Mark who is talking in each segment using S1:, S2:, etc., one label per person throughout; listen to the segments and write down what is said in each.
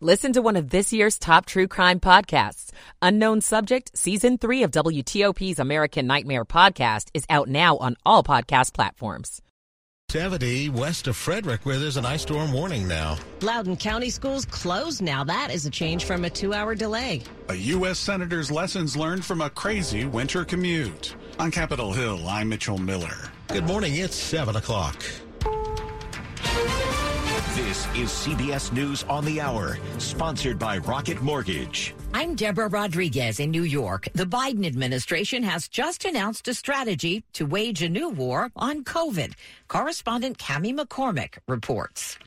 S1: Listen to one of this year's top true crime podcasts. Unknown Subject, Season 3 of WTOP's American Nightmare podcast is out now on all podcast platforms.
S2: 70 west of Frederick, where there's an ice storm warning now.
S3: Loudoun County schools closed now. That is a change from a two hour delay.
S4: A U.S. Senator's lessons learned from a crazy winter commute. On Capitol Hill, I'm Mitchell Miller.
S2: Good morning. It's 7 o'clock.
S5: This is CBS News on the Hour, sponsored by Rocket Mortgage.
S6: I'm Deborah Rodriguez in New York. The Biden administration has just announced a strategy to wage a new war on COVID. Correspondent Cami McCormick reports.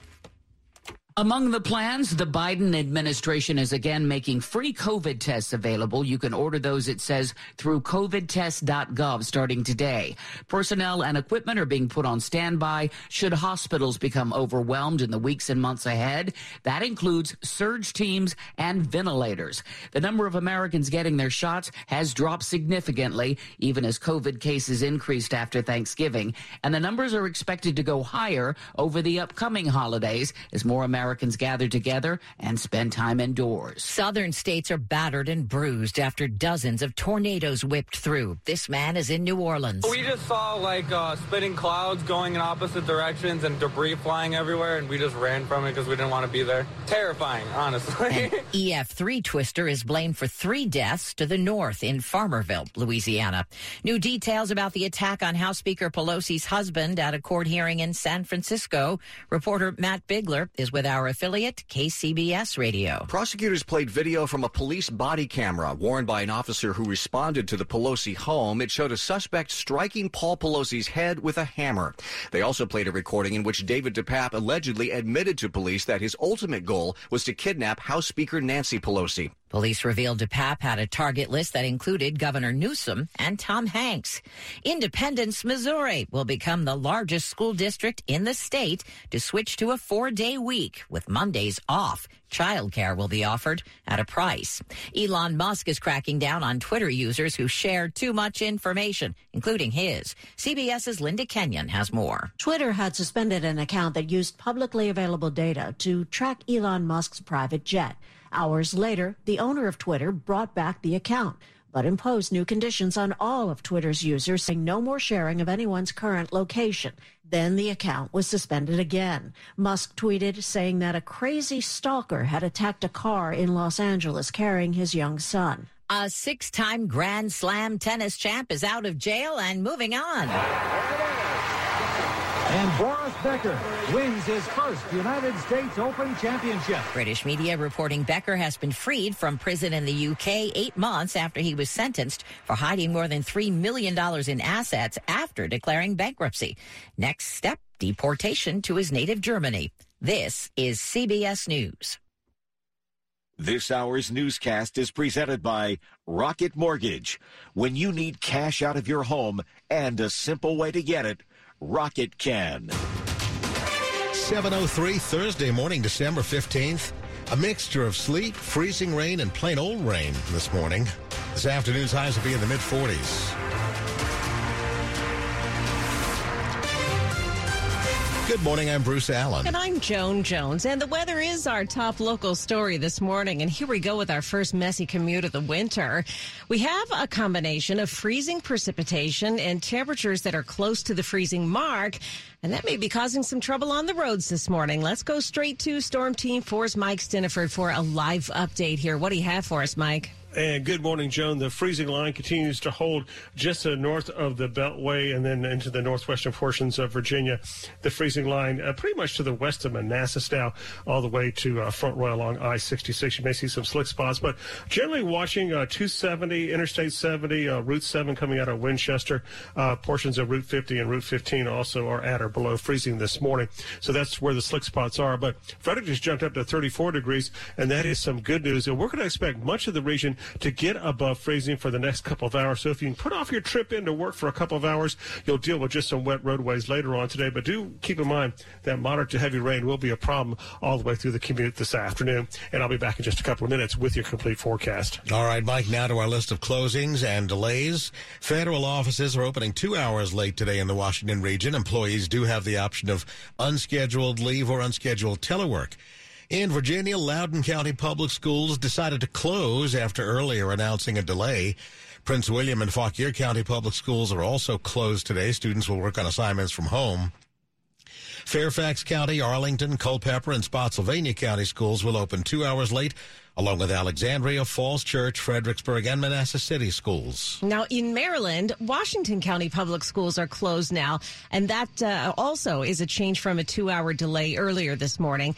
S7: Among the plans, the Biden administration is again making free COVID tests available. You can order those, it says, through covidtest.gov starting today. Personnel and equipment are being put on standby should hospitals become overwhelmed in the weeks and months ahead. That includes surge teams and ventilators. The number of Americans getting their shots has dropped significantly, even as COVID cases increased after Thanksgiving. And the numbers are expected to go higher over the upcoming holidays as more Americans Americans gather together and spend time indoors.
S6: Southern states are battered and bruised after dozens of tornadoes whipped through. This man is in New Orleans.
S8: We just saw like uh, spitting clouds going in opposite directions and debris flying everywhere, and we just ran from it because we didn't want to be there. Terrifying, honestly.
S6: EF3 twister is blamed for three deaths to the north in Farmerville, Louisiana. New details about the attack on House Speaker Pelosi's husband at a court hearing in San Francisco. Reporter Matt Bigler is with our our affiliate, KCBS Radio.
S9: Prosecutors played video from a police body camera worn by an officer who responded to the Pelosi home. It showed a suspect striking Paul Pelosi's head with a hammer. They also played a recording in which David DePape allegedly admitted to police that his ultimate goal was to kidnap House Speaker Nancy Pelosi.
S6: Police revealed DePape had a target list that included Governor Newsom and Tom Hanks. Independence, Missouri will become the largest school district in the state to switch to a four day week with Mondays off. Childcare will be offered at a price. Elon Musk is cracking down on Twitter users who share too much information, including his. CBS's Linda Kenyon has more.
S10: Twitter had suspended an account that used publicly available data to track Elon Musk's private jet. Hours later, the owner of Twitter brought back the account, but imposed new conditions on all of Twitter's users, saying no more sharing of anyone's current location. Then the account was suspended again. Musk tweeted saying that a crazy stalker had attacked a car in Los Angeles carrying his young son.
S6: A six time Grand Slam tennis champ is out of jail and moving on.
S11: And Boris Becker wins his first United States Open Championship.
S6: British media reporting Becker has been freed from prison in the UK eight months after he was sentenced for hiding more than $3 million in assets after declaring bankruptcy. Next step, deportation to his native Germany. This is CBS News.
S5: This hour's newscast is presented by Rocket Mortgage. When you need cash out of your home and a simple way to get it, Rocket can.
S2: 703 Thursday morning, December 15th. A mixture of sleet, freezing rain, and plain old rain this morning. This afternoon's highs will be in the mid 40s. Good morning. I'm Bruce Alan.
S3: And I'm Joan Jones. And the weather is our top local story this morning. And here we go with our first messy commute of the winter. We have a combination of freezing precipitation and temperatures that are close to the freezing mark. And that may be causing some trouble on the roads this morning. Let's go straight to Storm Team 4's Mike Stinneford for a live update here. What do you have for us, Mike?
S12: And good morning, Joan. The freezing line continues to hold just to the north of the Beltway and then into the northwestern portions of Virginia. The freezing line uh, pretty much to the west of Manassas now, all the way to uh, Front Royal along I-66. You may see some slick spots, but generally watching uh, 270, Interstate 70, uh, Route 7 coming out of Winchester, uh, portions of Route 50 and Route 15 also are at or below freezing this morning. So that's where the slick spots are. But Frederick just jumped up to 34 degrees, and that is some good news. And we're going to expect much of the region to get above freezing for the next couple of hours. So if you can put off your trip into work for a couple of hours, you'll deal with just some wet roadways later on today. But do keep in mind that moderate to heavy rain will be a problem all the way through the commute this afternoon. And I'll be back in just a couple of minutes with your complete forecast.
S2: All right, Mike, now to our list of closings and delays. Federal offices are opening two hours late today in the Washington region. Employees do have the option of unscheduled leave or unscheduled telework. In Virginia, Loudoun County Public Schools decided to close after earlier announcing a delay. Prince William and Fauquier County Public Schools are also closed today. Students will work on assignments from home. Fairfax County, Arlington, Culpeper, and Spotsylvania County schools will open two hours late, along with Alexandria, Falls Church, Fredericksburg, and Manassas City schools.
S3: Now, in Maryland, Washington County public schools are closed now, and that uh, also is a change from a two hour delay earlier this morning.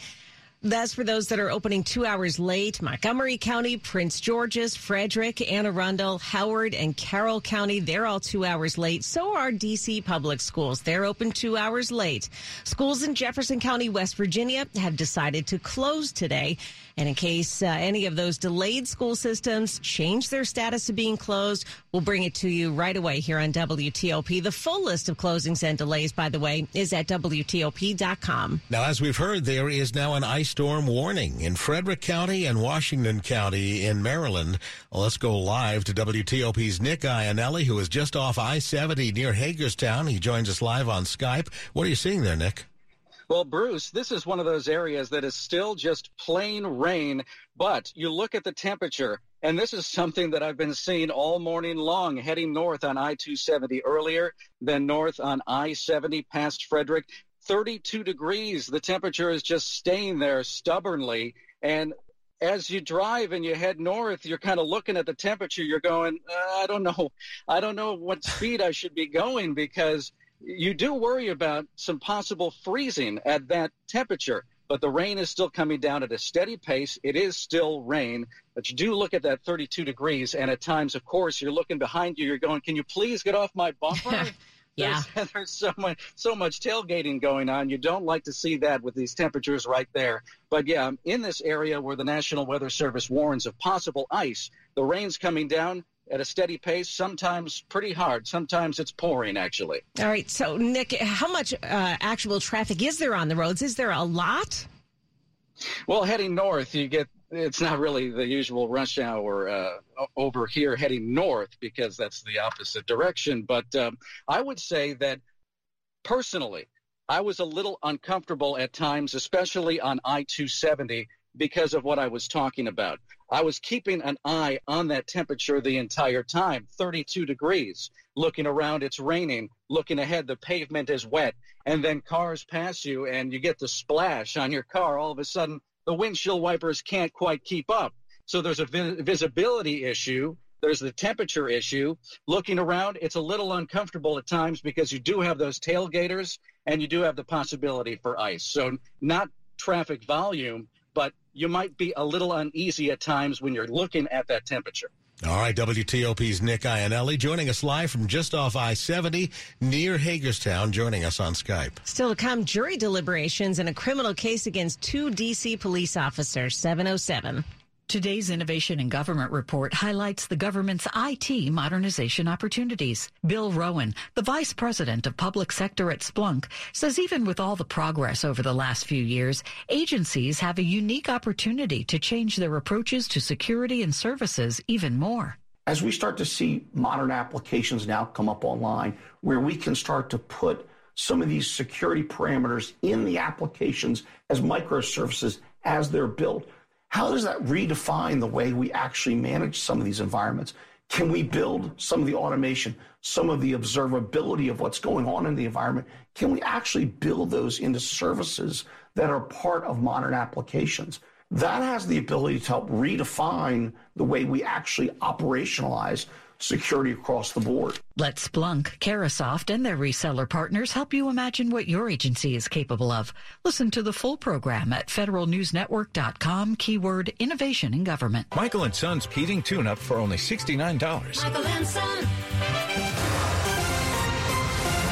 S3: That's for those that are opening two hours late. Montgomery County, Prince George's, Frederick, Anne Arundel, Howard, and Carroll County, they're all two hours late. So are DC public schools. They're open two hours late. Schools in Jefferson County, West Virginia have decided to close today. And in case uh, any of those delayed school systems change their status to being closed, we'll bring it to you right away here on WTOP. The full list of closings and delays, by the way, is at WTOP.com.
S2: Now, as we've heard, there is now an ice storm warning in Frederick County and Washington County in Maryland. Well, let's go live to WTOP's Nick Iannelli, who is just off I-70 near Hagerstown. He joins us live on Skype. What are you seeing there, Nick?
S13: Well, Bruce, this is one of those areas that is still just plain rain, but you look at the temperature, and this is something that I've been seeing all morning long, heading north on I-270 earlier, then north on I-70 past Frederick. 32 degrees. The temperature is just staying there stubbornly. And as you drive and you head north, you're kind of looking at the temperature. You're going, uh, I don't know. I don't know what speed I should be going because you do worry about some possible freezing at that temperature, but the rain is still coming down at a steady pace. It is still rain, but you do look at that 32 degrees, and at times, of course, you're looking behind you. You're going, "Can you please get off my bumper?"
S3: yeah,
S13: there's, there's so much so much tailgating going on. You don't like to see that with these temperatures right there. But yeah, in this area where the National Weather Service warns of possible ice, the rain's coming down at a steady pace, sometimes pretty hard. Sometimes it's pouring, actually.
S3: All right. So, Nick, how much uh, actual traffic is there on the roads? Is there a lot?
S13: Well, heading north, you get it's not really the usual rush hour uh, over here heading north because that's the opposite direction. But um, I would say that personally, I was a little uncomfortable at times, especially on I 270 because of what I was talking about. I was keeping an eye on that temperature the entire time 32 degrees. Looking around, it's raining. Looking ahead, the pavement is wet. And then cars pass you and you get the splash on your car. All of a sudden, the windshield wipers can't quite keep up. So there's a vi- visibility issue. There's the temperature issue. Looking around, it's a little uncomfortable at times because you do have those tailgaters and you do have the possibility for ice. So not traffic volume, but you might be a little uneasy at times when you're looking at that temperature.
S2: All right, WTOP's Nick Iannelli joining us live from just off I-70 near Hagerstown, joining us on Skype.
S3: Still to come, jury deliberations in a criminal case against two D.C. police officers, 707.
S14: Today's Innovation in Government report highlights the government's IT modernization opportunities. Bill Rowan, the vice president of public sector at Splunk, says even with all the progress over the last few years, agencies have a unique opportunity to change their approaches to security and services even more.
S15: As we start to see modern applications now come up online where we can start to put some of these security parameters in the applications as microservices as they're built, how does that redefine the way we actually manage some of these environments? Can we build some of the automation, some of the observability of what's going on in the environment? Can we actually build those into services that are part of modern applications? that has the ability to help redefine the way we actually operationalize security across the board.
S14: Let Splunk, Carahsoft, and their reseller partners help you imagine what your agency is capable of. Listen to the full program at federalnewsnetwork.com, keyword innovation in government.
S16: Michael and Son's heating tune-up for only $69.
S17: Michael and Son.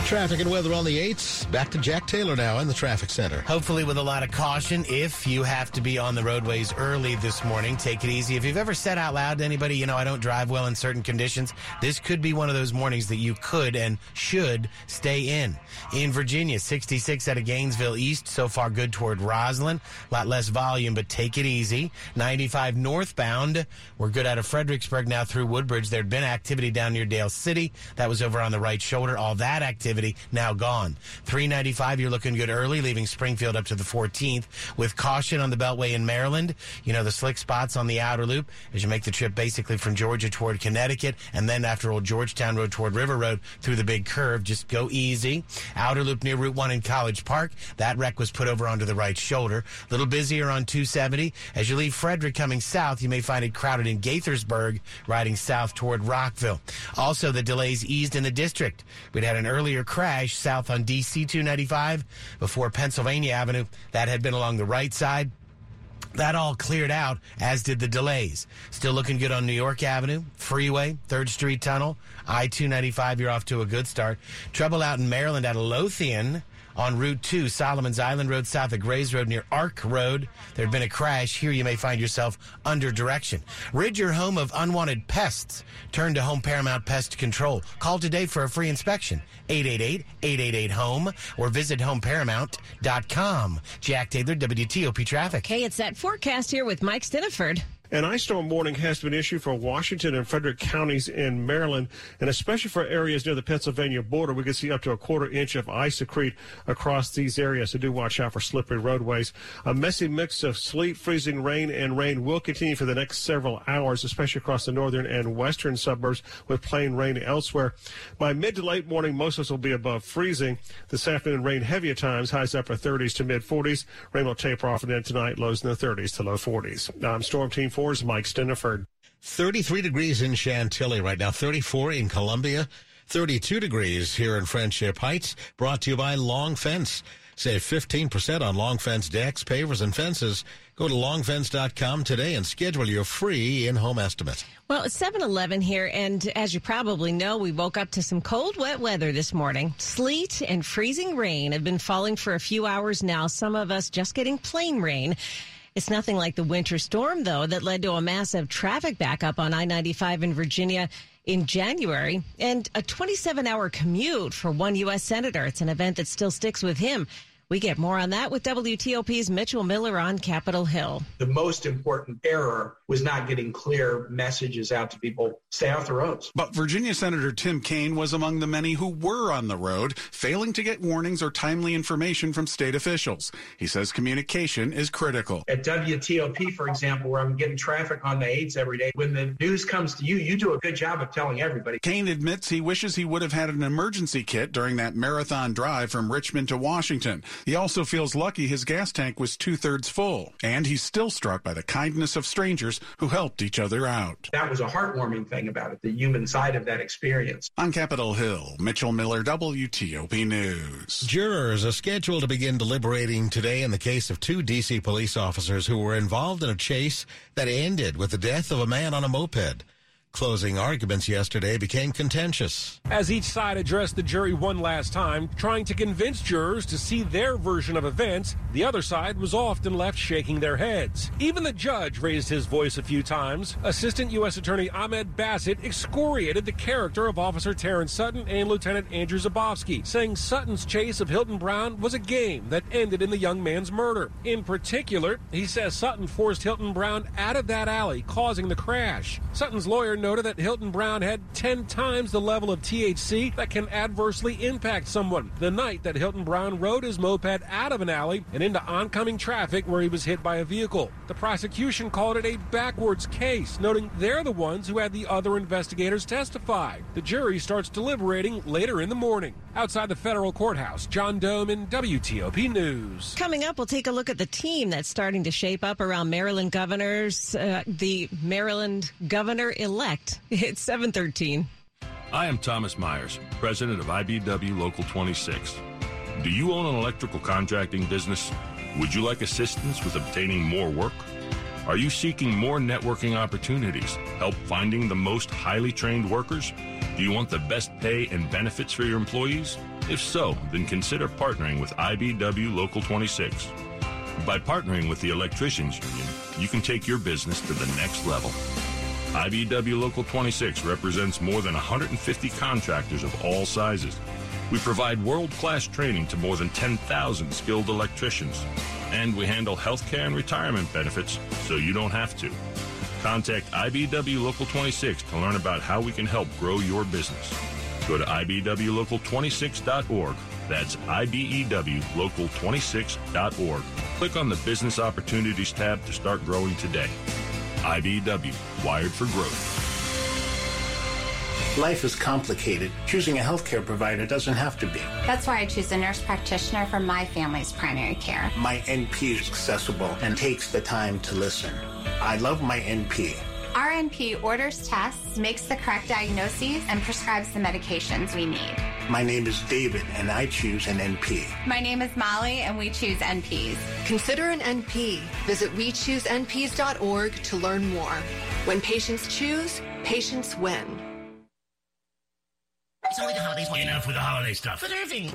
S2: Traffic and weather on the 8s. Back to Jack Taylor now in the traffic center.
S18: Hopefully, with a lot of caution. If you have to be on the roadways early this morning, take it easy. If you've ever said out loud to anybody, you know, I don't drive well in certain conditions, this could be one of those mornings that you could and should stay in. In Virginia, 66 out of Gainesville East, so far good toward Rosslyn. A lot less volume, but take it easy. 95 northbound, we're good out of Fredericksburg now through Woodbridge. There'd been activity down near Dale City. That was over on the right shoulder. All that activity now gone. 395, you're looking good early, leaving Springfield up to the 14th with caution on the Beltway in Maryland. You know, the slick spots on the outer loop as you make the trip basically from Georgia toward Connecticut and then after Old Georgetown Road toward River Road through the big curve. Just go easy. Outer loop near Route 1 in College Park. That wreck was put over onto the right shoulder. A little busier on 270. As you leave Frederick coming south, you may find it crowded in Gaithersburg, riding south toward Rockville. Also, the delays eased in the district. We'd had an earlier crash south on DC 295 before Pennsylvania Avenue. That had been along the right side. That all cleared out, as did the delays. Still looking good on New York Avenue, Freeway, 3rd Street Tunnel, I 295. You're off to a good start. Trouble out in Maryland at Lothian on Route 2, Solomon's Island Road, south of Grays Road near Ark Road. There had been a crash. Here you may find yourself under direction. Rid your home of unwanted pests. Turn to Home Paramount Pest Control. Call today for a free inspection. 888-888-HOME or visit homeparamount.com. Jack Taylor, WTOP Traffic.
S3: Hey, it's that forecast here with Mike Stinneford.
S12: An ice storm warning has been issued for Washington and Frederick counties in Maryland, and especially for areas near the Pennsylvania border. We could see up to a quarter inch of ice accrete across these areas, so do watch out for slippery roadways. A messy mix of sleet, freezing rain, and rain will continue for the next several hours, especially across the northern and western suburbs with plain rain elsewhere. By mid to late morning, most of us will be above freezing. This afternoon, rain heavy at times, highs upper 30s to mid 40s. Rain will taper off, and then tonight, lows in the 30s to low 40s. I'm Storm Team 4's Mike Stinneford.
S2: 33 degrees in Chantilly right now, 34 in Columbia, 32 degrees here in Friendship Heights, brought to you by Long Fence. Save 15% on Long Fence decks, pavers, and fences. Go to longfence.com today and schedule your free in-home estimate.
S3: Well, it's 7-Eleven here, and as you probably know, we woke up to some cold, wet weather this morning. Sleet and freezing rain have been falling for a few hours now, some of us just getting plain rain. It's nothing like the winter storm, though, that led to a massive traffic backup on I 95 in Virginia in January and a 27 hour commute for one U.S. Senator. It's an event that still sticks with him. We get more on that with WTOP's Mitchell Miller on Capitol Hill.
S19: The most important error was not getting clear messages out to people stay off the roads.
S4: But Virginia Senator Tim Kaine was among the many who were on the road, failing to get warnings or timely information from state officials. He says communication is critical.
S19: At WTOP, for example, where I'm getting traffic on the 8s every day, when the news comes to you, you do a good job of telling everybody.
S4: Kaine admits he wishes he would have had an emergency kit during that marathon drive from Richmond to Washington. He also feels lucky his gas tank was two thirds full, and he's still struck by the kindness of strangers who helped each other out.
S19: That was a heartwarming thing about it, the human side of that experience.
S4: On Capitol Hill, Mitchell Miller, WTOP News.
S2: Jurors are scheduled to begin deliberating today in the case of two D.C. police officers who were involved in a chase that ended with the death of a man on a moped. Closing arguments yesterday became contentious.
S20: As each side addressed the jury one last time, trying to convince jurors to see their version of events, the other side was often left shaking their heads. Even the judge raised his voice a few times. Assistant U.S. Attorney Ahmed Baset excoriated the character of Officer Terence Sutton and Lieutenant Andrew Zabavsky, saying Sutton's chase of Hylton-Brown was a game that ended in the young man's murder. In particular, he says Sutton forced Hylton-Brown out of that alley, causing the crash. Sutton's lawyer noted that Hylton-Brown had 10 times the level of THC that can adversely impact someone. The night that Hylton-Brown rode his moped out of an alley and into oncoming traffic where he was hit by a vehicle. The prosecution called it a backwards case, noting they're the ones who had the other investigators testify. The jury starts deliberating later in the morning. Outside the federal courthouse, John Domen WTOP News.
S3: Coming up, we'll take a look at the team that's starting to shape up around Maryland governors, uh, the Maryland governor elect. It's 713.
S17: I am Thomas Myers, president of IBEW Local 26. Do you own an electrical contracting business? Would you like assistance with obtaining more work? Are you seeking more networking opportunities? Help finding the most highly trained workers? Do you want the best pay and benefits for your employees? If so, then consider partnering with IBEW Local 26. By partnering with the Electricians Union, you can take your business to the next level. IBEW Local 26 represents more than 150 contractors of all sizes. We provide world class training to more than 10,000 skilled electricians. And we handle healthcare and retirement benefits so you don't have to. Contact IBEW Local 26 to learn about how we can help grow your business. Go to IBEWLocal26.org. That's IBEWLocal26.org. Click on the Business Opportunities tab to start growing today. IBEW, wired for growth.
S21: Life is complicated. Choosing a healthcare provider doesn't have to be.
S22: That's why I choose a nurse practitioner for my family's primary care.
S21: My NP is accessible and takes the time to listen. I love my NP.
S22: Our NP orders tests, makes the correct diagnoses, and prescribes the medications we need.
S21: My name is David, and I choose an NP.
S22: My name is Molly, and we choose NPs.
S23: Consider an NP. Visit WeChooseNPs.org to learn more. When patients choose, patients win.
S24: It's only the holidays. Enough with the holiday stuff. But Irving.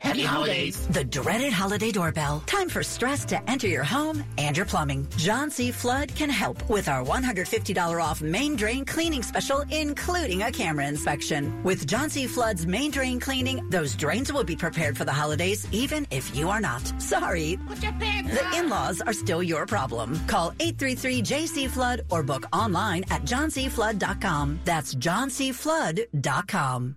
S24: Happy holidays.
S25: The dreaded holiday doorbell. Time for stress to enter your home and your plumbing. John C. Flood can help with our $150 off main drain cleaning special, including a camera inspection. With John C. Flood's main drain cleaning, those drains will be prepared for the holidays, even if you are not. Sorry. The in-laws are still your problem. Call 833-JC-FLOOD or book online at johncflood.com. That's johncflood.com.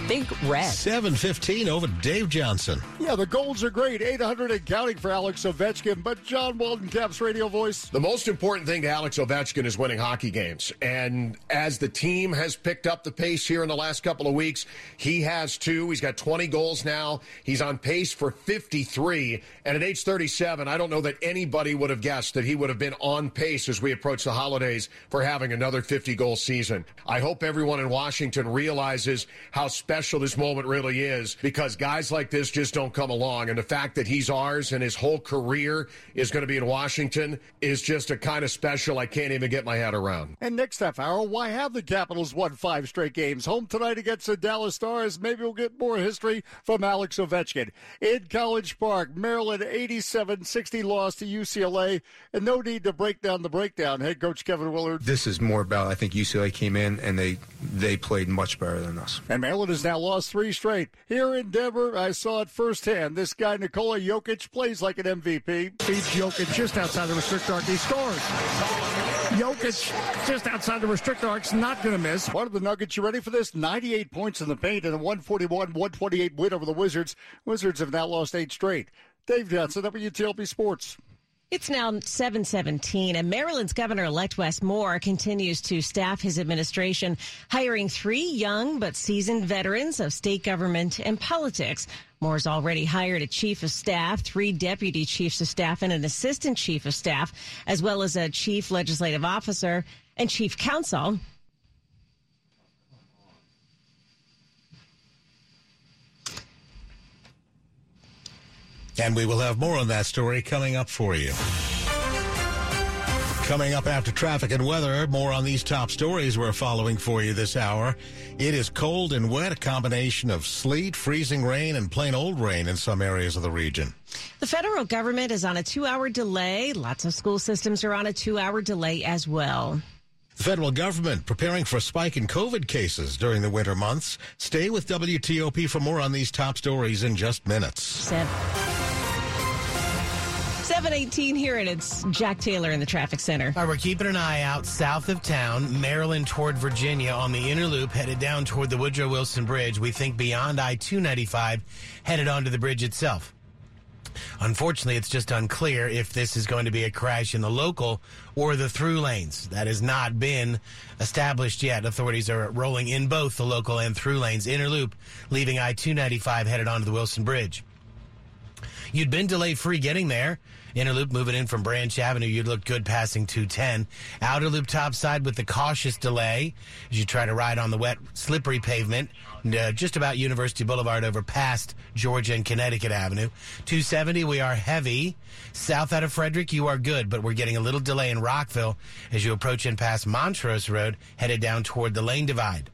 S1: Think red.
S2: 715 over Dave Johnson.
S26: Yeah, the goals are great. 800 and counting for Alex Ovechkin, but John Walton Caps' radio voice.
S27: The most important thing to Alex Ovechkin is winning hockey games. And as the team has picked up the pace here in the last couple of weeks, he has too. He's got 20 goals now. He's on pace for 53. And at age 37, I don't know that anybody would have guessed that he would have been on pace as we approach the holidays for having another 50 goal season. I hope everyone in Washington realizes how special this moment really is because guys like this just don't come along. And the fact that he's ours and his whole career is going to be in Washington is just a kind of special I can't even get my head around.
S26: And next half hour, why have the Capitals won five straight games? Home tonight against the Dallas Stars. Maybe we'll get more history from Alex Ovechkin. In College Park, Maryland 87 60 loss to UCLA. And no need to break down the breakdown. Head coach Kevin Willard.
S28: This is more about, I think UCLA came in and they they played much better than us.
S26: And Maryland is now lost three straight. Here in Denver, I saw it firsthand. This guy, Nikola Jokic, plays like an MVP. Beats Jokic just outside the restrict arc. He scores. Jokic just outside the restrict arc's not going to miss. One of the Nuggets, you ready for this? 98 points in the paint and a 141-128 win over the Wizards. Wizards have now lost eight straight. Dave Johnson, WTOP Sports.
S3: It's now 717, and Maryland's Governor elect Wes Moore continues to staff his administration, hiring three young but seasoned veterans of state government and politics. Moore's already hired a chief of staff, three deputy chiefs of staff, and an assistant chief of staff, as well as a chief legislative officer and chief counsel.
S2: And we will have more on that story coming up for you. Coming up after traffic and weather, more on these top stories we're following for you this hour. It is cold and wet, a combination of sleet, freezing rain, and plain old rain in some areas of the region.
S3: The federal government is on a two hour delay. Lots of school systems are on a two hour delay as well.
S2: The federal government preparing for a spike in COVID cases during the winter months. Stay with WTOP for more on these top stories in just minutes.
S3: Seven. 718 here, and it's Jack Taylor in the traffic center.
S18: All right, we're keeping an eye out south of town, Maryland toward Virginia on the inner loop, headed down toward the Woodrow Wilson Bridge. We think beyond I 295, headed onto the bridge itself. Unfortunately, it's just unclear if this is going to be a crash in the local or the through lanes. That has not been established yet. Authorities are rolling in both the local and through lanes. Inner loop, leaving I 295 headed onto the Wilson Bridge. You'd been delay free getting there. Inner loop moving in from Branch Avenue, you'd look good passing 210. Outer loop topside with the cautious delay as you try to ride on the wet, slippery pavement, uh, just about University Boulevard over past Georgia and Connecticut Avenue. 270, we are heavy. South out of Frederick, you are good, but we're getting a little delay in Rockville as you approach and pass Montrose Road, headed down toward the lane divide.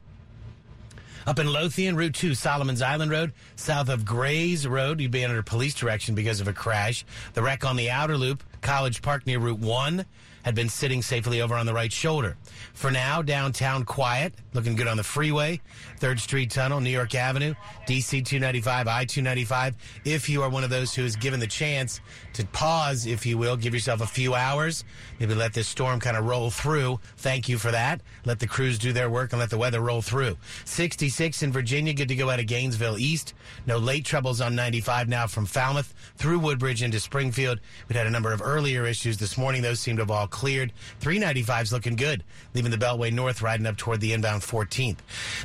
S18: Up in Lothian, Route 2, Solomon's Island Road, south of Grays Road, you'd be under police direction because of a crash. The wreck on the outer loop, College Park near Route 1, had been sitting safely over on the right shoulder. For now, downtown quiet, looking good on the freeway, 3rd Street Tunnel, New York Avenue, DC 295, I 295. If you are one of those who is given the chance to pause, if you will, give yourself a few hours, maybe let this storm kind of roll through. Thank you for that. Let the crews do their work and let the weather roll through. 66 in Virginia, good to go out of Gainesville East. No late troubles on 95 now from Falmouth through Woodbridge into Springfield. We'd had a number of earlier issues this morning. Those seem to have all cleared. 395's looking good, leaving the Beltway North riding up toward the inbound 14th.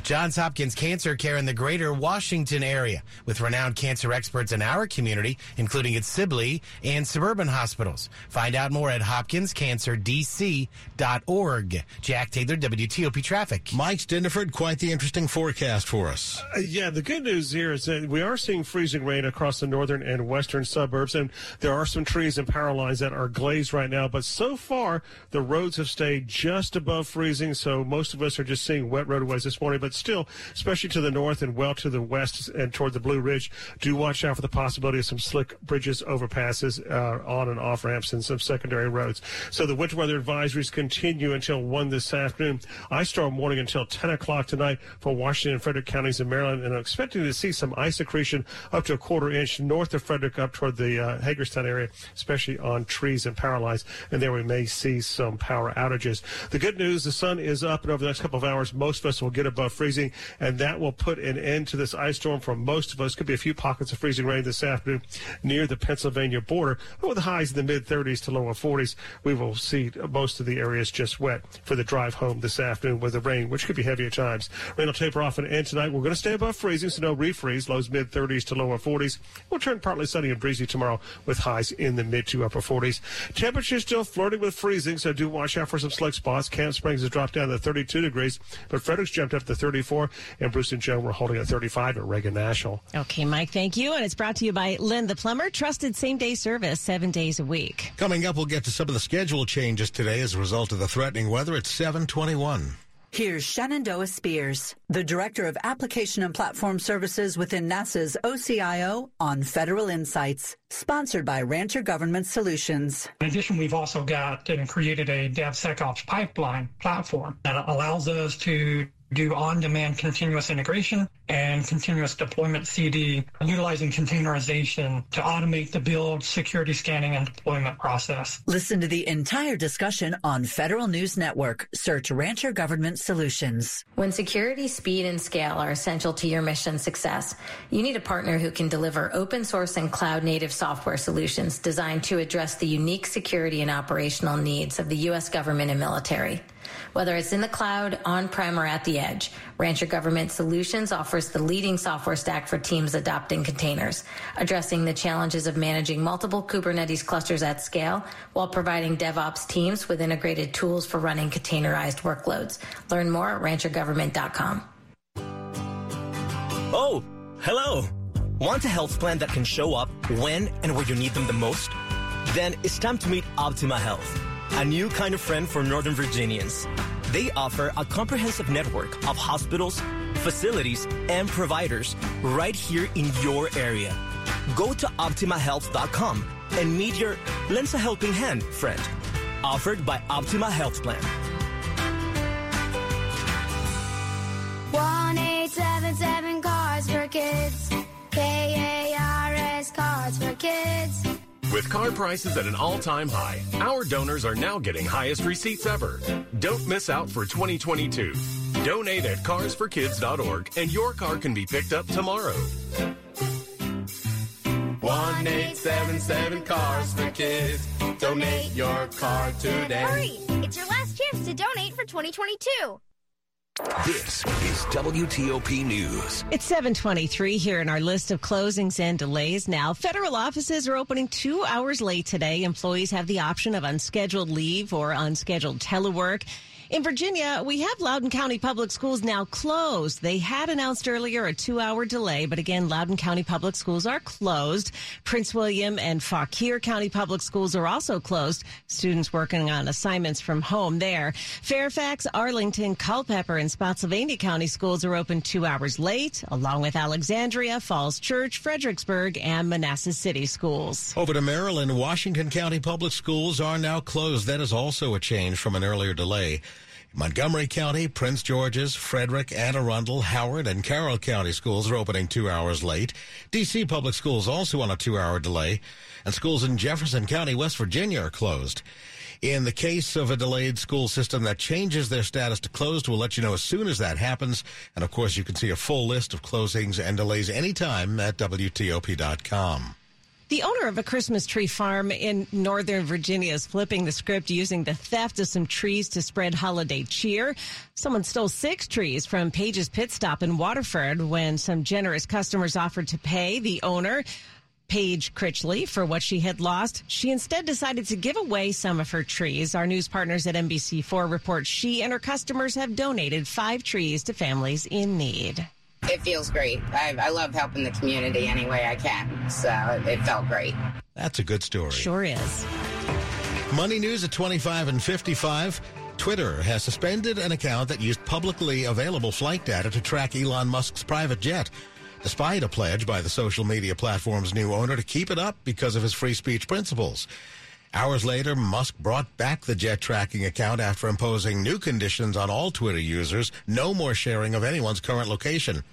S18: Johns Hopkins Cancer Care in the greater Washington area with renowned cancer experts in our community, including at Sibley and suburban hospitals. Find out more at hopkinscancerdc.org. Jack Taylor, WTOP Traffic.
S2: Mike Stinneford, quite the interesting forecast for us.
S12: Uh, yeah, the good news here is that we are seeing freezing rain across the northern and western suburbs, and there are some trees and power lines that are glazed right now. But so far, the roads have stayed just above freezing, so most of us are just seeing wet roadways this morning. But still, especially to the north and well to the west and toward the Blue Ridge, do watch out for the possibility of some slick bridges, overpasses, uh, on and off ramps, and some secondary roads. So the winter weather advisories continue until 1 this afternoon. Ice storm warning until 10 o'clock tonight for Washington and Frederick counties in Maryland, and I'm expecting to see some ice accretion up to a quarter inch north of Frederick up toward the uh, Hagerstown area, especially on trees and power lines. And there we may see some power outages. The good news, the sun is up, and over the next couple of hours, most of us will get above freezing, and that will put an end to this ice storm for most of us. Could be a few pockets of freezing rain this afternoon near the Pennsylvania border, but with highs in the mid 30s to lower 40s. We will see most of the areas just wet for the drive home this afternoon with the rain, which could be heavy at times. Rain will taper off and end tonight. We're going to stay above freezing, so no refreeze. Lows mid 30s to lower 40s. We'll turn partly sunny and breezy tomorrow with highs in the mid to upper 40s. Temperatures still flirting with freezing, so do watch out for some slick spots. Camp Springs has dropped down to 32 degrees, but Frederick's jumped up to 34, and Bruce and Joan were holding at 35 at Reagan National.
S3: Okay, Mike, thank you. And it's brought to you by Len the Plumber, trusted same day service seven days a week.
S2: Coming up, we'll get to some of the schedule changes today as a result of the threatening weather at 721.
S25: Here's Shenandoah Spears, the Director of Application and Platform Services within NASA's OCIO on Federal Insights, sponsored by Rancher Government Solutions.
S29: In addition, we've also got and created a DevSecOps pipeline platform that allows us to do on-demand continuous integration and continuous deployment CD, utilizing containerization to automate the build, security scanning, and deployment process.
S25: Listen to the entire discussion on Federal News Network. Search Rancher Government Solutions.
S30: When security, speed, and scale are essential to your mission success, you need a partner who can deliver open source and cloud native software solutions designed to address the unique security and operational needs of the U.S. government and military. Whether it's in the cloud, on-prem, or at the edge, Rancher Government Solutions offers the leading software stack for teams adopting containers, addressing the challenges of managing multiple Kubernetes clusters at scale while providing DevOps teams with integrated tools for running containerized workloads. Learn more at ranchergovernment.com.
S31: Oh, hello. Want a health plan that can show up when and where you need them the most? Then it's time to meet Optima Health a new kind of friend for Northern Virginians. They offer a comprehensive network of hospitals, facilities, and providers right here in your area. Go to OptimaHealth.com and meet your lends a helping hand friend. Offered by Optima Health Plan.
S32: 1877 Kars for Kids. K A R S Kars for Kids. With car prices at an all-time high, our donors are now getting highest receipts ever. Don't miss out for 2022. Donate at karsforkids.org and your car can be picked up tomorrow.
S33: 1877 Kars for Kids. Donate your car today.
S34: Hurry! It's your last chance to donate for 2022.
S35: This WTOP News.
S3: It's 723 here in our list of closings and delays now. Federal offices are opening two hours late today. Employees have the option of unscheduled leave or unscheduled telework. In Virginia, we have Loudoun County Public Schools now closed. They had announced earlier a two hour delay, but again, Loudoun County Public Schools are closed. Prince William and Fauquier County Public Schools are also closed. Students working on assignments from home there. Fairfax, Arlington, Culpeper, and Spotsylvania County Schools are open two hours late, along with Alexandria, Falls Church, Fredericksburg, and Manassas City Schools.
S2: Over to Maryland, Washington County Public Schools are now closed. That is also a change from an earlier delay. Montgomery County, Prince George's, Frederick, Anne Arundel, Howard, and Carroll County schools are opening two hours late. D.C. Public Schools also on a two-hour delay. And schools in Jefferson County, West Virginia are closed. In the case of a delayed school system that changes their status to closed, we'll let you know as soon as that happens. And of course, you can see a full list of closings and delays anytime at WTOP.com.
S3: The owner of a Christmas tree farm in Northern Virginia is flipping the script using the theft of some trees to spread holiday cheer. Someone stole six trees from Page's Pit Stop in Waterford when some generous customers offered to pay the owner. Paige Critchley for what she had lost. She instead decided to give away some of her trees. Our news partners at NBC4 report she and her customers have donated five trees to families in need.
S36: It feels great. I, I love helping the community any way I can. So it felt great.
S2: That's a good story.
S3: Sure is.
S2: Money news at 25 and 55. Twitter has suspended an account that used publicly available flight data to track Elon Musk's private jet, despite a pledge by the social media platform's new owner to keep it up because of his free speech principles. Hours later, Musk brought back the jet tracking account after imposing new conditions on all Twitter users no more sharing of anyone's current location.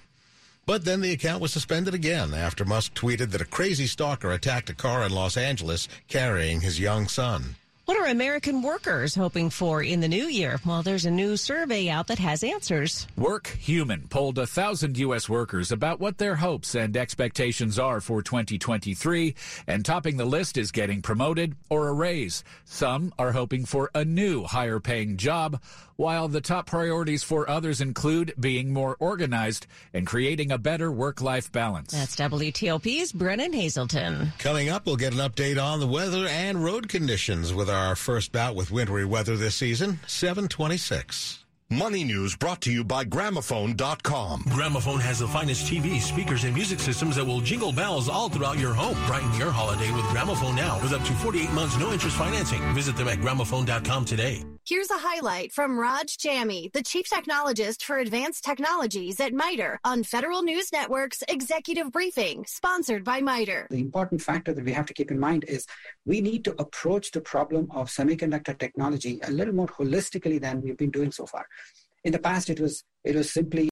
S2: But then the account was suspended again after Musk tweeted that a crazy stalker attacked a car in Los Angeles carrying his young son.
S3: What are American workers hoping for in the new year? Well, there's a new survey out that has answers.
S37: Work Human polled a thousand U.S. workers about what their hopes and expectations are for 2023, and topping the list is getting promoted or a raise. Some are hoping for a new, higher paying job, while the top priorities for others include being more organized and creating a better work life balance.
S3: That's WTOP's Brennan Haselton.
S2: Coming up, we'll get an update on the weather and road conditions with our first bout with wintry weather this season, 726.
S35: Money News brought to you by Gramophone.com.
S20: Gramophone has the finest TV, speakers, and music systems that will jingle bells all throughout your home. Brighten your holiday with Gramophone now with up to 48 months no interest financing. Visit them at Gramophone.com today.
S34: Here's a highlight from Raj Jammy, the chief technologist for advanced technologies at MITRE on Federal News Network's Executive Briefing, sponsored by MITRE.
S38: The important factor that we have to keep in mind is we need to approach the problem of semiconductor technology a little more holistically than we've been doing so far. In the past, it was it was simply